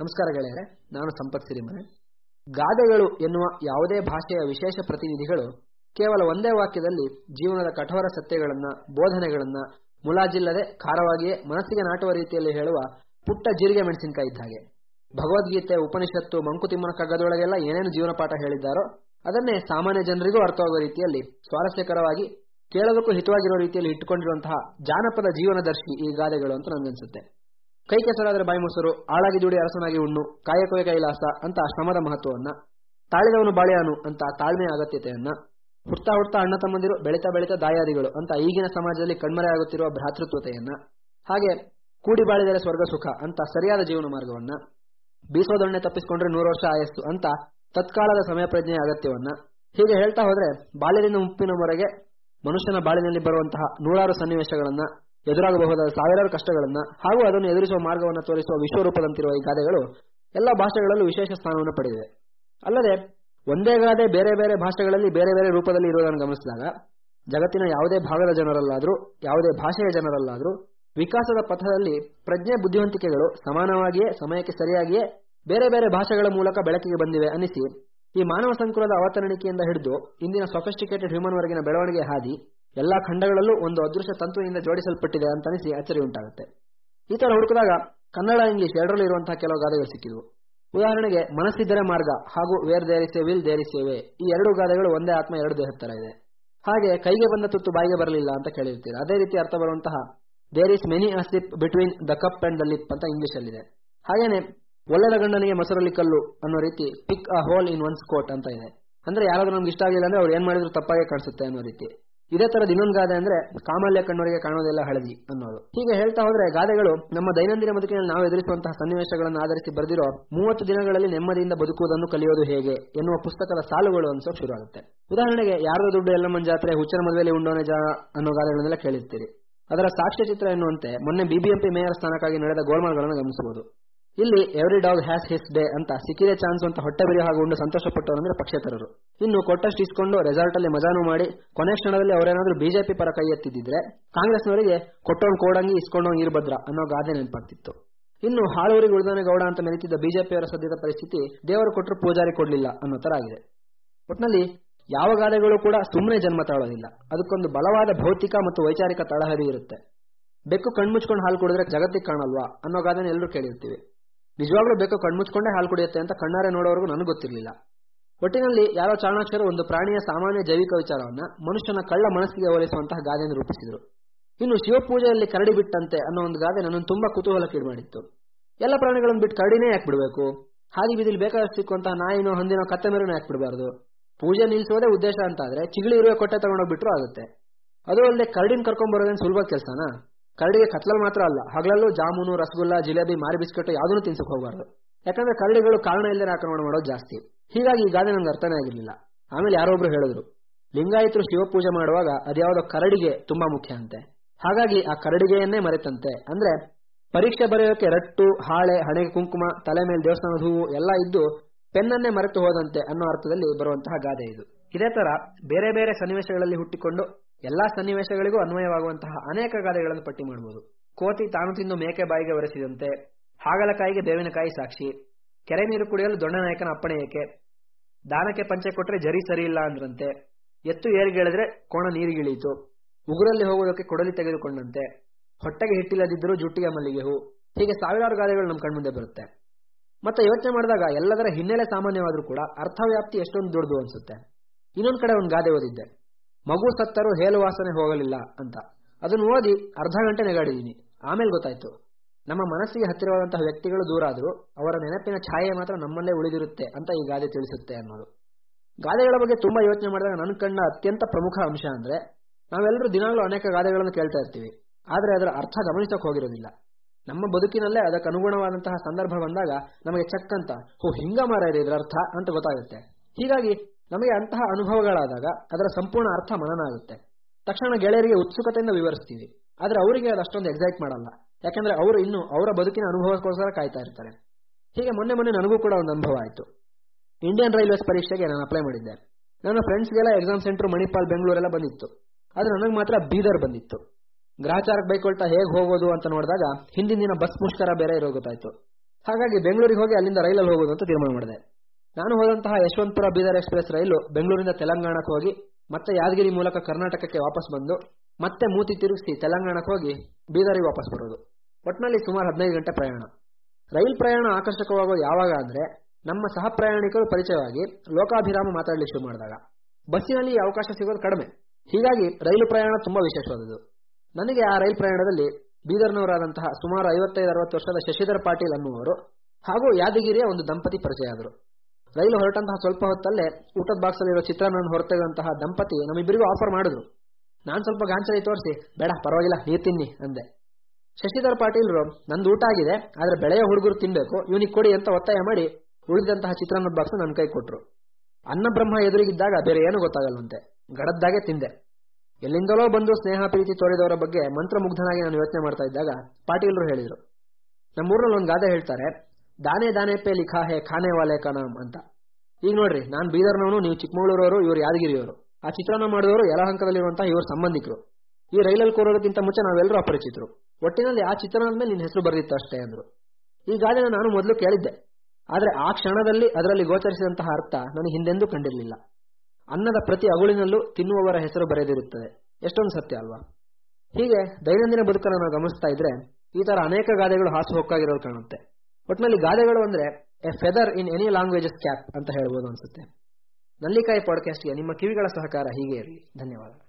ನಮಸ್ಕಾರ ಗೆಳೆಯರೆ, ನಾನು ಸಂಪತ್ ಸಿರಿಮನೆ. ಗಾದೆಗಳು ಎನ್ನುವ ಯಾವುದೇ ಭಾಷೆಯ ವಿಶೇಷ ಪ್ರತಿನಿಧಿಗಳು ಕೇವಲ ಒಂದೇ ವಾಕ್ಯದಲ್ಲಿ ಜೀವನದ ಕಠೋರ ಸತ್ಯಗಳನ್ನ, ಬೋಧನೆಗಳನ್ನ ಮುಲಾಜಿಲ್ಲದೆ ಖಾರವಾಗಿಯೇ ಮನಸ್ಸಿಗೆ ನಾಟುವ ರೀತಿಯಲ್ಲಿ ಹೇಳುವ ಪುಟ್ಟ ಜೀರಿಗೆ ಮೆಣಸಿನಕಾಯಿ ಇದ್ದ ಹಾಗೆ ಭಗವದ್ಗೀತೆ, ಉಪನಿಷತ್ತು, ಮಂಕುತಿಮ್ಮನ ಕಗ್ಗದೊಳಗೆಲ್ಲ ಏನೇನು ಜೀವನ ಪಾಠ ಹೇಳಿದ್ದಾರೋ, ಅದನ್ನೇ ಸಾಮಾನ್ಯ ಜನರಿಗೂ ಅರ್ಥವಾಗುವ ರೀತಿಯಲ್ಲಿ ಸ್ವಾರಸ್ಯಕರವಾಗಿ ಕೇಳೋದಕ್ಕೂ ಹಿತವಾಗಿರೋ ರೀತಿಯಲ್ಲಿ ಇಟ್ಟುಕೊಂಡಿರುವಂತಹ ಜಾನಪದ ಜೀವನದರ್ಶಿ ಈ ಗಾದೆಗಳು ಅಂತ ನನ್ಗನ್ಸುತ್ತೆ ಕೈ ಕೆಸರಾದ್ರೆ ಬಾಯಿ ಮೊಸರು ಆಳಾಗಿ ದುಡಿ ಅರಸನಾಗಿ ಉಣ್ಣು ಕಾಯಕವೇ ಕೈಲಾಸ ಅಂತ ಶ್ರಮದ ಮಹತ್ವವನ್ನ. ತಾಳಿದವನು ಬಾಳೆಯನು ಅಂತ ತಾಳ್ಮೆಯ ಅಗತ್ಯತೆಯನ್ನ. ಹುಡ್ತಾ ಹುಡ್ತಾ ಅಣ್ಣ ತಮ್ಮಂದಿರು, ಬೆಳೀತಾ ಬೆಳೀತಾ ದಾಯಾದಿಗಳು ಅಂತ ಈಗಿನ ಸಮಾಜದಲ್ಲಿ ಕಣ್ಮರೆಯಾಗುತ್ತಿರುವ ಭ್ರಾತೃತ್ವತೆಯನ್ನ. ಹಾಗೆ ಕೂಡಿ ಬಾಳಿದರೆ ಸ್ವರ್ಗ ಸುಖ ಅಂತ ಸರಿಯಾದ ಜೀವನ ಮಾರ್ಗವನ್ನ. ಬೀಸೋದೊಣ್ಣೆ ತಪ್ಪಿಸಿಕೊಂಡ್ರೆ ನೂರು ವರ್ಷ ಆಯಸ್ಸು ಅಂತ ತತ್ಕಾಲದ ಸಮಯ ಪ್ರಜ್ಞೆಯ ಅಗತ್ಯವನ್ನ. ಹೀಗೆ ಹೇಳ್ತಾ ಹೋದ್ರೆ ಬಾಲ್ಯದಿಂದ ಮುಪ್ಪಿನವರೆಗೆ ಮನುಷ್ಯನ ಬಾಳಿನಲ್ಲಿ ಬರುವಂತಹ ನೂರಾರು ಸನ್ನಿವೇಶಗಳನ್ನ ಎದುರಾಗಬಹುದಾದ ಸಾವಿರಾರು ಕಷ್ಟಗಳನ್ನ ಹಾಗೂ ಅದನ್ನು ಎದುರಿಸುವ ಮಾರ್ಗವನ್ನು ತೋರಿಸುವ ವಿಶ್ವರೂಪದಂತಿರುವ ಈ ಗಾದೆಗಳು ಎಲ್ಲ ಭಾಷೆಗಳಲ್ಲೂ ವಿಶೇಷ ಸ್ಥಾನವನ್ನು ಪಡೆದಿವೆ. ಅಲ್ಲದೆ ಒಂದೇ ಗಾದೆ ಬೇರೆ ಬೇರೆ ಭಾಷೆಗಳಲ್ಲಿ ಬೇರೆ ಬೇರೆ ರೂಪದಲ್ಲಿ ಇರುವುದನ್ನು ಗಮನಿಸಿದಾಗ ಜಗತ್ತಿನ ಯಾವುದೇ ಭಾಗದ ಜನರಲ್ಲಾದರೂ, ಯಾವುದೇ ಭಾಷೆಯ ಜನರಲ್ಲಾದರೂ ವಿಕಾಸದ ಪಥದಲ್ಲಿ ಪ್ರಜ್ಞೆ, ಬುದ್ಧಿವಂತಿಕೆಗಳು ಸಮಾನವಾಗಿಯೇ, ಸಮಯಕ್ಕೆ ಸರಿಯಾಗಿಯೇ ಬೇರೆ ಬೇರೆ ಭಾಷೆಗಳ ಮೂಲಕ ಬೆಳಕಿಗೆ ಬಂದಿವೆ ಅನಿಸಿ ಈ ಮಾನವ ಸಂಕುಲದ ಅವತರಣಿಕೆಯಿಂದ ಹಿಡಿದು ಇಂದಿನ ಸೊಫಿಸ್ಟಿಕೇಟೆಡ್ ಹ್ಯೂಮನ್ ವರೆಗಿನ ಬೆಳವಣಿಗೆ ಹಾದಿ ಎಲ್ಲಾ ಖಂಡಗಳಲ್ಲೂ ಒಂದು ಅದೃಶ್ಯ ತಂತುವಿನಿಂದ ಜೋಡಿಸಲ್ಪಟ್ಟಿದೆ ಅಂತ ಅನಿಸಿ ಅಚ್ಚರಿ ಉಂಟಾಗುತ್ತೆ. ಈ ತರ ಹುಡುಕಿದಾಗ ಕನ್ನಡ, ಇಂಗ್ಲಿಷ್ ಎರಡರಲ್ಲೂ ಇರುವಂತಹ ಕೆಲವು ಗಾದೆಗಳು ಸಿಕ್ಕಿದ್ವು. ಉದಾಹರಣೆಗೆ, ಮನಸ್ಸಿದ್ದರೆ ಮಾರ್ಗ ಹಾಗೂ ವೇರ್ ದೇರಿಸೆ ವಿಲ್ ದೇರಿಸೇವೆ ಈ ಎರಡು ಗಾದೆಗಳು ಒಂದೇ ಆತ್ಮ, ಎರಡು ದೇಹದ ತರ ಇದೆ. ಹಾಗೆ ಕೈಗೆ ಬಂದ ತುತ್ತು ಬಾಯಿಗೆ ಬರಲಿಲ್ಲ ಅಂತ ಕೇಳಿರ್ತೀರ? ಅದೇ ರೀತಿ ಅರ್ಥ ಬರುವಂತಹ there is many a slip between the cup and the lip ಅಂತ ಇಂಗ್ಲಿಷ್ ಅಲ್ಲಿದೆ ಹಾಗೇನೆ ಒಳ್ಳೆದ ಗಂಡನಿಗೆ ಮೊಸರಲ್ಲಿ ಕಲ್ಲು ಅನ್ನೋ ರೀತಿ pick a hole in one's coat ಅಂತ ಇದೆ. ಅಂದ್ರೆ ಯಾರಾದ್ರೂ ನಮ್ಗೆ ಇಷ್ಟ ಆಗಿಲ್ಲ ಅಂದ್ರೆ ಅವ್ರು ಏನ್ ಮಾಡಿದ್ರು ತಪ್ಪಾಗೆ ಕಾಣಿಸುತ್ತೆ ಅನ್ನೋ ರೀತಿ. ಇದೇ ತರದ ಇನ್ನೊಂದು ಗಾದೆ ಅಂದ್ರೆ ಕಾಮಾಲ್ಯ ಕಣ್ಣವರಿಗೆ ಕಾಣೋದೆಲ್ಲ ಹಳದಿ ಅನ್ನೋದು. ಹೀಗೆ ಹೇಳ್ತಾ ಹೋದ್ರೆ ಗಾದೆಗಳು ನಮ್ಮ ದೈನಂದಿನ ಬದುಕಿನಲ್ಲಿ ನಾವು ಎದುರಿಸುವಂತಹ ಸನ್ನಿವೇಶಗಳನ್ನು ಆಧರಿಸಿ ಬರೆದಿರೋ ಮೂವತ್ತು ದಿನಗಳಲ್ಲಿ ನೆಮ್ಮದಿಯಿಂದ ಬದುಕುವುದನ್ನು ಕಲಿಯೋದು ಹೇಗೆ ಎನ್ನುವ ಪುಸ್ತಕದ ಸಾಲುಗಳು ಅನ್ಸೋಕ್ ಶುರು ಆಗುತ್ತೆ ಉದಾಹರಣೆಗೆ, ಯಾರದ ದುಡ್ಡು ಎಲ್ಲಮ್ಮನ ಜಾತ್ರೆ ಹುಚ್ಚರ ಮದುವೆಯಲ್ಲಿ ಉಂಡೋನೆ ಜಾ ಅನ್ನೋ ಗಾದೆಗಳನ್ನೆಲ್ಲ ಕೇಳಿರ್ತೀರಿ. ಅದರ ಸಾಕ್ಷ್ಯ ಚಿತ್ರ ಎನ್ನುವಂತೆ ಮೊನ್ನೆ ಬಿಬಿಎಂಪಿ ಮೇಯರ್ ಸ್ಥಾನಕ್ಕಾಗಿ ನಡೆದ ಗೋಲ್ಮಾಲ್ಗಳನ್ನು ಗಮನಿಸಬಹುದು. ಇಲ್ಲಿ every dog has his day ಅಂತ ಸಿಕ್ಕಿದೆ ಚಾನ್ಸ್ ಅಂತ ಹೊಟ್ಟೆ ಬಿರಿ ಹಾಗೂ ಉಂಡು ಸಂತೋಷಪಟ್ಟವರಂದ್ರೆ ಪಕ್ಷೇತರರು. ಇನ್ನು ಕೊಟ್ಟಷ್ಟು ಇಸ್ಕೊಂಡು ರೆಸಾರ್ಟ್ ಅಲ್ಲಿ ಮಜಾನು ಮಾಡಿ ಕೊನೆ ಕ್ಷಣದಲ್ಲಿ ಅವರೇನಾದ್ರೂ ಬಿಜೆಪಿ ಪರ ಕೈ ಎತ್ತಿದ್ರೆ ಕಾಂಗ್ರೆಸ್ನವರಿಗೆ ಕೊಟ್ಟೋನ್ ಕೋಡಂಗಿ ಇಸ್ಕೊಂಡೋಗಿ ಇರ್ಭದ್ರ ಅನ್ನೋ ಗಾದೆ ನೆನಪಾಗ್ತಿತ್ತು. ಇನ್ನು ಹಾಳೂರಿಗೆ ಉಳಿದಾನೆ ಗೌಡ ಅಂತ ಮೆರೆತಿದ್ದ ಬಿಜೆಪಿಯವರ ಸದ್ಯದ ಪರಿಸ್ಥಿತಿ ದೇವರು ಕೊಟ್ಟರು ಪೂಜಾರಿ ಕೊಡಲಿಲ್ಲ ಅನ್ನೋ ತರ ಆಗಿದೆ. ಒಟ್ನಲ್ಲಿ ಯಾವ ಗಾದೆಗಳು ಕೂಡ ಸುಮ್ಮನೆ ಜನ್ಮ ತಾಳೋದಿಲ್ಲ. ಅದಕ್ಕೊಂದು ಬಲವಾದ ಭೌತಿಕ ಮತ್ತು ವೈಚಾರಿಕ ತಳಹದಿ ಇರುತ್ತೆ. ಬೆಕ್ಕು ಕಣ್ಮುಚ್ಕೊಂಡು ಹಾಲು ಕುಡಿದ್ರೆ ಜಗತ್ತಿಗೆ ಕಾಣಲ್ವಾ ಅನ್ನೋ ಗಾದೆನ ಎಲ್ಲರೂ ಕೇಳಿರ್ತೀವಿ. ನಿಜವಾಗ್ಲೂ ಬೇಕು ಕಣ್ಮುಚ್ಕೊಂಡೇ ಹಾಲು ಕುಡಿಯುತ್ತೆ ಅಂತ ಕಣ್ಣಾರೆ ನೋಡೋವರೆಗೂ ನನಗೆ ಗೊತ್ತಿರಲಿಲ್ಲ. ಒಟ್ಟಿನಲ್ಲಿ ಯಾರೋ ಚಾಣಾಕ್ಷರು ಒಂದು ಪ್ರಾಣಿಯ ಸಾಮಾನ್ಯ ಜೈವಿಕ ವಿಚಾರವನ್ನ ಮನುಷ್ಯನ ಕಳ್ಳ ಮನಸ್ಸಿಗೆ ಹೋಲಿಸುವಂತಹ ಗಾದೆಯನ್ನು ರೂಪಿಸಿದರು. ಇನ್ನು ಶಿವಪೂಜೆಯಲ್ಲಿ ಕರಡಿ ಬಿಟ್ಟಂತೆ ಅನ್ನೋ ಒಂದು ಗಾದೆ ನನ್ನನ್ನು ತುಂಬಾ ಕುತೂಹಲಕ್ಕೀಡು ಮಾಡಿತ್ತು ಎಲ್ಲ ಪ್ರಾಣಿಗಳನ್ನು ಬಿಟ್ಟು ಕರಡಿನೇ ಯಾಕೆ ಬಿಡಬೇಕು? ಹಾದಿ ಬೀದಿಲಿ ಬೇಕಾದಷ್ಟು ಸಿಕ್ಕುವಂತಹ ನಾಯಿನೋ ಹಂದಿನೋ ಕತ್ತೆ ಮೇರೂ ಯಾಕೆ ಬಿಡಬಾರ್ದು? ಪೂಜೆ ನಿಲ್ಸೋದೇ ಉದ್ದೇಶ ಅಂತ ಆದ್ರೆ ಚಿಗಳಿ ಇರುವೆ ಕೊಟ್ಟೆ ತಗೊಂಡೋಗ್ಬಿಟ್ರು ಆಗುತ್ತೆ. ಅದು ಅಲ್ಲದೆ ಕರಡಿನ ಕರ್ಕೊಂಡ್ ಬರೋದೇನು ಸುಲಭ ಕೆಲಸನಾ? ಕರಡಿಗೆ ಕತ್ಲಲ್ಲಿ ಮಾತ್ರ ಅಲ್ಲ, ಹಗಲಲ್ಲೂ ಜಾಮೂನು, ರಸಗುಲ್ಲ, ಜಿಲೇಬಿ, ಮಾರಿ ಬಿಸ್ಕೆಟ್ ಯಾವುದನ್ನು ತಿನ್ಸಕ್ ಹೋಗಬಾರ್ದು. ಯಾಕಂದ್ರೆ ಕರಡಿಗಳು ಕಾರಣ ಇಲ್ಲದೆ ಆಕ್ರಮಣ ಮಾಡೋದು ಜಾಸ್ತಿ. ಹೀಗಾಗಿ ಈ ಗಾದೆ ನಂಗೆ ಅರ್ಥನೇ ಆಗಿರ್ಲಿಲ್ಲ. ಆಮೇಲೆ ಯಾರೊಬ್ರು ಹೇಳಿದ್ರು, ಲಿಂಗಾಯತರು ಶಿವಪೂಜೆ ಮಾಡುವಾಗ ಅದ್ಯಾವುದೋ ಕರಡಿಗೆ ತುಂಬಾ ಮುಖ್ಯ ಅಂತೆ. ಹಾಗಾಗಿ ಆ ಕರಡಿಗೆಯನ್ನೇ ಮರೆತಂತೆ. ಅಂದ್ರೆ ಪರೀಕ್ಷೆ ಬರೆಯೋಕೆ ರಟ್ಟು, ಹಾಳೆ, ಹಣೆಗೆ ಕುಂಕುಮ, ತಲೆ ಮೇಲೆ ದೇವಸ್ಥಾನದ ಹೂವು ಎಲ್ಲ ಇದ್ದು ಪೆನ್ನನ್ನೇ ಮರೆತು ಹೋದಂತೆ ಅನ್ನೋ ಅರ್ಥದಲ್ಲಿ ಬರುವಂತಹ ಗಾದೆ ಇದು. ಇದೇ ತರ ಬೇರೆ ಬೇರೆ ಸನ್ನಿವೇಶಗಳಲ್ಲಿ ಹುಟ್ಟಿಕೊಂಡು ಎಲ್ಲಾ ಸನ್ನಿವೇಶಗಳಿಗೂ ಅನ್ವಯವಾಗುವಂತಹ ಅನೇಕ ಗಾದೆಗಳನ್ನು ಪಟ್ಟಿ ಮಾಡಬಹುದು. ಕೋತಿ ತಾನು ತಿಂದು ಮೇಕೆ ಬಾಯಿಗೆ ಒರೆಸಿದಂತೆ, ಹಾಗಲಕಾಯಿಗೆ ಬೇವಿನಕಾಯಿ ಸಾಕ್ಷಿ, ಕೆರೆ ನೀರು ಕುಡಿಯಲು ದೊಣ್ಣನಾಯಕನ ಅಪ್ಪಣೆ ಏಕೆ? ದಾನಕ್ಕೆ ಪಂಚೆ ಕೊಟ್ಟರೆ ಜರಿ ಸರಿ ಇಲ್ಲ ಅಂದ್ರಂತೆ, ಎತ್ತು ಏರಿಗೆಳೆದ್ರೆ ಕೋಣ ನೀರಿಗಿಳೀತು ಉಗುರಲ್ಲಿ ಹೋಗುವುದಕ್ಕೆ ಕೊಡಲಿ ತೆಗೆದುಕೊಂಡಂತೆ, ಹೊಟ್ಟೆಗೆ ಹಿಟ್ಟಿಲ್ಲದಿದ್ದರೂ ಜುಟ್ಟಿಗೆ ಮಲ್ಲಿಗೆ ಹೂ, ಹೀಗೆ ಸಾವಿರಾರು ಗಾದೆಗಳು ನಮ್ಮ ಕಣ್ಮುಂದೆ ಬರುತ್ತೆ. ಮತ್ತೆ ಯೋಚನೆ ಮಾಡಿದಾಗ ಎಲ್ಲದರ ಹಿನ್ನೆಲೆ ಸಾಮಾನ್ಯವಾದರೂ ಕೂಡ ಅರ್ಥವ್ಯಾಪ್ತಿ ಎಷ್ಟೊಂದು ದೊಡ್ಡದು ಅನ್ಸುತ್ತೆ. ಇನ್ನೊಂದು ಕಡೆ ಒಂದು ಗಾದೆ ಓದಿದ್ದೆ. ಮಗು ಸತ್ತರೂ ಹೇಲು ವಾಸನೆ ಹೋಗಲಿಲ್ಲ ಅಂತ. ಅದನ್ನು ಓದಿ ಅರ್ಧ ಗಂಟೆ ನೆಗಾಡಿದ್ದೀನಿ ಆಮೇಲೆ ಗೊತ್ತಾಯ್ತು. ನಮ್ಮ ಮನಸ್ಸಿಗೆ ಹತ್ತಿರವಾದಂತಹ ವ್ಯಕ್ತಿಗಳು ದೂರ ಆದರೂ ಅವರ ನೆನಪಿನ ಛಾಯೆ ಮಾತ್ರ ನಮ್ಮಲ್ಲೇ ಉಳಿದಿರುತ್ತೆ ಅಂತ ಈ ಗಾದೆ ತಿಳಿಸುತ್ತೆ ಅನ್ನೋದು. ಗಾದೆಗಳ ಬಗ್ಗೆ ತುಂಬಾ ಯೋಚನೆ ಮಾಡಿದಾಗ ನನ್ನ ಕಂಡ ಅತ್ಯಂತ ಪ್ರಮುಖ ಅಂಶ ಅಂದ್ರೆ ನಾವೆಲ್ಲರೂ ದಿನಾಗಲೂ ಅನೇಕ ಗಾದೆಗಳನ್ನು ಕೇಳ್ತಾ ಇರ್ತೀವಿ. ಆದ್ರೆ ಅದರ ಅರ್ಥ ಗಮನಿಸಕ್ ಹೋಗಿರೋದಿಲ್ಲ. ನಮ್ಮ ಬದುಕಿನಲ್ಲೇ ಅದಕ್ಕೆ ಅನುಗುಣವಾದಂತಹ ಸಂದರ್ಭ ಬಂದಾಗ ನಮಗೆ ಚಕ್ಕಂತ ಹೋ ಹಿಂಗ ಮಾರ ಇದೆ ಇದರ ಅರ್ಥ ಅಂತ ಗೊತ್ತಾಗುತ್ತೆ. ಹೀಗಾಗಿ ನಮಗೆ ಅಂತಹ ಅನುಭವಗಳಾದಾಗ ಅದರ ಸಂಪೂರ್ಣ ಅರ್ಥ ಮನನ ಆಗುತ್ತೆ ತಕ್ಷಣ ಗೆಳೆಯರಿಗೆ ಉತ್ಸುಕತೆಯಿಂದ ವಿವರಿಸ್ತೀವಿ. ಆದರೆ ಅವರಿಗೆ ಅದು ಅಷ್ಟೊಂದು ಎಕ್ಸೈಟ್ ಮಾಡಲ್ಲ. ಯಾಕಂದ್ರೆ ಅವರು ಇನ್ನು ಅವರ ಬದುಕಿನ ಅನುಭವಕ್ಕೋಸ್ಕರ ಕಾಯ್ತಾ ಇರ್ತಾರೆ. ಹೀಗೆ ಮೊನ್ನೆ ಮೊನ್ನೆ ನನಗೂ ಕೂಡ ಒಂದು ಅನುಭವ ಆಯಿತು. ಇಂಡಿಯನ್ ರೈಲ್ವೇಸ್ ಪರೀಕ್ಷೆಗೆ ನಾನು ಅಪ್ಲೈ ಮಾಡಿದ್ದೆ. ನನ್ನ ಫ್ರೆಂಡ್ಸ್ಗೆಲ್ಲ ಎಕ್ಸಾಮ್ ಸೆಂಟರ್ ಮಣಿಪಾಲ್ ಬೆಂಗಳೂರೆಲ್ಲ ಬಂದಿತ್ತು. ಆದರೆ ನನಗೆ ಮಾತ್ರ ಬೀದರ್ ಬಂದಿತ್ತು. ಗ್ರಾಚಾರಕ್ಕೆ ಬೈಕೊಳ್ತಾ ಹೇಗೆ ಹೋಗೋದು ಅಂತ ನೋಡಿದಾಗ ಹಿಂದಿನ ದಿನ ಬಸ್ ಮುಷ್ಕರ ಬೇರೆ ಇರೋ ಗೊತ್ತಾಯ್ತು. ಹಾಗಾಗಿ ಬೆಂಗಳೂರಿಗೆ ಹೋಗಿ ಅಲ್ಲಿಂದ ರೈಲಲ್ಲಿ ಹೋಗೋದು ಅಂತ ತೀರ್ಮಾನ ಮಾಡಿದೆ. ನಾನು ಹೋದಂತಹ ಯಶವಂತಪುರ ಬೀದರ್ ಎಕ್ಸ್ಪ್ರೆಸ್ ರೈಲು ಬೆಂಗಳೂರಿಂದ ತೆಲಂಗಾಣಕ್ಕೆ ಹೋಗಿ ಮತ್ತೆ ಯಾದಗಿರಿ ಮೂಲಕ ಕರ್ನಾಟಕಕ್ಕೆ ವಾಪಸ್ ಬಂದು ಮತ್ತೆ ಮೂತಿ ತಿರುಗಿಸಿ ತೆಲಂಗಾಣಕ್ಕೆ ಹೋಗಿ ಬೀದರಿಗೆ ವಾಪಸ್ ಬರೋದು. ಒಟ್ನಲ್ಲಿ ಸುಮಾರು ಹದಿನೈದು ಗಂಟೆ ಪ್ರಯಾಣ. ರೈಲ್ ಪ್ರಯಾಣ ಆಕರ್ಷಕವಾಗೋದು ಯಾವಾಗ ಅಂದ್ರೆ ನಮ್ಮ ಸಹ ಪ್ರಯಾಣಿಕರು ಪರಿಚಯವಾಗಿ ಲೋಕಾಭಿರಾಮ ಮಾತಾಡಲಿಕ್ಕೆ ಶುರು ಮಾಡಿದಾಗ. ಬಸ್ಸಿನಲ್ಲಿ ಅವಕಾಶ ಸಿಗೋದು ಕಡಿಮೆ. ಹೀಗಾಗಿ ರೈಲು ಪ್ರಯಾಣ ತುಂಬಾ ವಿಶೇಷವಾದದ್ದು. ನನಗೆ ಆ ರೈಲು ಪ್ರಯಾಣದಲ್ಲಿ ಬೀದರ್ನವರಾದಂತಹ ಸುಮಾರು ಐವತ್ತೈದು ಅರವತ್ತು ವರ್ಷದ ಶಶಿಧರ್ ಪಾಟೀಲ್ ಅನ್ನುವರು ಹಾಗೂ ಯಾದಗಿರಿಯ ಒಂದು ದಂಪತಿ ಪರಿಚಯ ಆದರು. ರೈಲು ಹೊರಟಂತಹ ಸ್ವಲ್ಪ ಹೊತ್ತಲ್ಲೇ ಊಟದ ಬಾಕ್ಸ್ ಅಲ್ಲಿರೋ ಚಿತ್ರಾನ್ನ ಹೊರತೆಗೆದಂತಹ ದಂಪತಿ ನಮ್ಮಿಬ್ಬರಿಗೂ ಆಫರ್ ಮಾಡಿದ್ರು. ನಾನು ಸ್ವಲ್ಪ ಗಾಂಚಲಿ ತೋರಿಸಿ. ಬೇಡ, ಪರವಾಗಿಲ್ಲ, ನೀರು ತಿನ್ನಿ, ಅಂದೆ. ಶಶಿಧರ್ ಪಾಟೀಲ್ರು, ನಂದು ಊಟ ಆಗಿದೆ, ಆದ್ರೆ ಬೆಳೆಯ ಹುಡುಗರು ತಿನ್ಬೇಕು, ಇವನಿಗೆ ಕೊಡಿ ಅಂತ ಒತ್ತಾಯ ಮಾಡಿ ಉಳಿದಂತಹ ಚಿತ್ರಾನ್ನದ ಬಾಕ್ಸ್ ನನ್ನ ಕೈ ಕೊಟ್ರು. ಅನ್ನಬ್ರಹ್ಮ ಎದುರಿಗಿದ್ದಾಗ ಬೇರೆ ಏನು ಗೊತ್ತಾಗಲ್ಲಂತೆ ಗಡದ್ದಾಗೆ ತಿಂದೆ. ಎಲ್ಲಿಂದಲೋ ಬಂದು ಸ್ನೇಹ, ಪ್ರೀತಿ ತೋರಿದವರ ಬಗ್ಗೆ ಮಂತ್ರಮುಗ್ಧನಾಗಿ ನಾನು ಯೋಚನೆ ಮಾಡ್ತಾ ಇದ್ದಾಗ ಪಾಟೀಲರು ಹೇಳಿದ್ರು. ನಮ್ಮೂರಲ್ಲಿ ಒಂದು ಗಾದೆ ಹೇಳ್ತಾರೆ ದಾನೆ ದಾನೆ ಪೇ ಲಿಖಾ ಹೇ, ಖಾನೆ ವಾಲೆ ಕಾ ನಾಮ್ ಅಂತ. ಈಗ ನೋಡ್ರಿ, ನಾನು ಬೀದರ್ನವನು, ನೀವು ಚಿಕ್ಕಮಗಳೂರವರು ಇವರು ಯಾದಗಿರಿಯವರು. ಆ ಚಿತ್ರಾನ್ನ ಮಾಡಿದವರು ಯಲಹಂಕದಲ್ಲಿರುವಂತಹ ಇವರು ಸಂಬಂಧಿಕರು. ಈ ರೈಲಲ್ಲಿ ಕೂರೋದಕ್ಕಿಂತ ಮುಂಚೆ ನಾವೆಲ್ಲರೂ ಅಪರಿಚಿತರು. ಒಟ್ಟಿನಲ್ಲಿ ಆ ಚಿತ್ರಾನ್ನದ ಮೇಲೆ ನಿನ್ನ ಹೆಸರು ಬರೆದಿತ್ತು ಅಷ್ಟೇ ಅಂದ್ರು. ಈ ಗಾದೆನ ನಾನು ಮೊದಲು ಕೇಳಿದ್ದೆ. ಆದರೆ ಆ ಕ್ಷಣದಲ್ಲಿ ಅದರಲ್ಲಿ ಗೋಚರಿಸಿದಂತಹ ಅರ್ಥ ನನಗೆ ಹಿಂದೆಂದೂ ಕಂಡಿರಲಿಲ್ಲ. ಅನ್ನದ ಪ್ರತಿ ಅಗುಳಿನಲ್ಲೂ ತಿನ್ನುವವರ ಹೆಸರು ಬರೆದಿರುತ್ತದೆ. ಎಷ್ಟೊಂದು ಸತ್ಯ ಅಲ್ವಾ? ಹೀಗೆ ದೈನಂದಿನ ಬದುಕನ್ನು ನಾವು ಗಮನಿಸ್ತಾ ಇದ್ರೆ ಈ ತರ ಅನೇಕ ಗಾದೆಗಳು ಹಾಸು ಹೊಕ್ಕಾಗಿರೋದು ಕಾಣುತ್ತೆ. ಒಟ್ಟಿನಲ್ಲಿ ಗಾದೆಗಳು ಅಂದ್ರೆ a feather in any language's cap ಅಂತ ಹೇಳ್ಬೋದು ಅನ್ಸುತ್ತೆ. ನಲ್ಲಿಕಾಯಿ ಪಾಡ್ಕಾಸ್ಟ್ಗೆ ನಿಮ್ಮ ಕಿವಿಗಳ ಸಹಕಾರ ಹೀಗೆ ಇರಲಿ. ಧನ್ಯವಾದ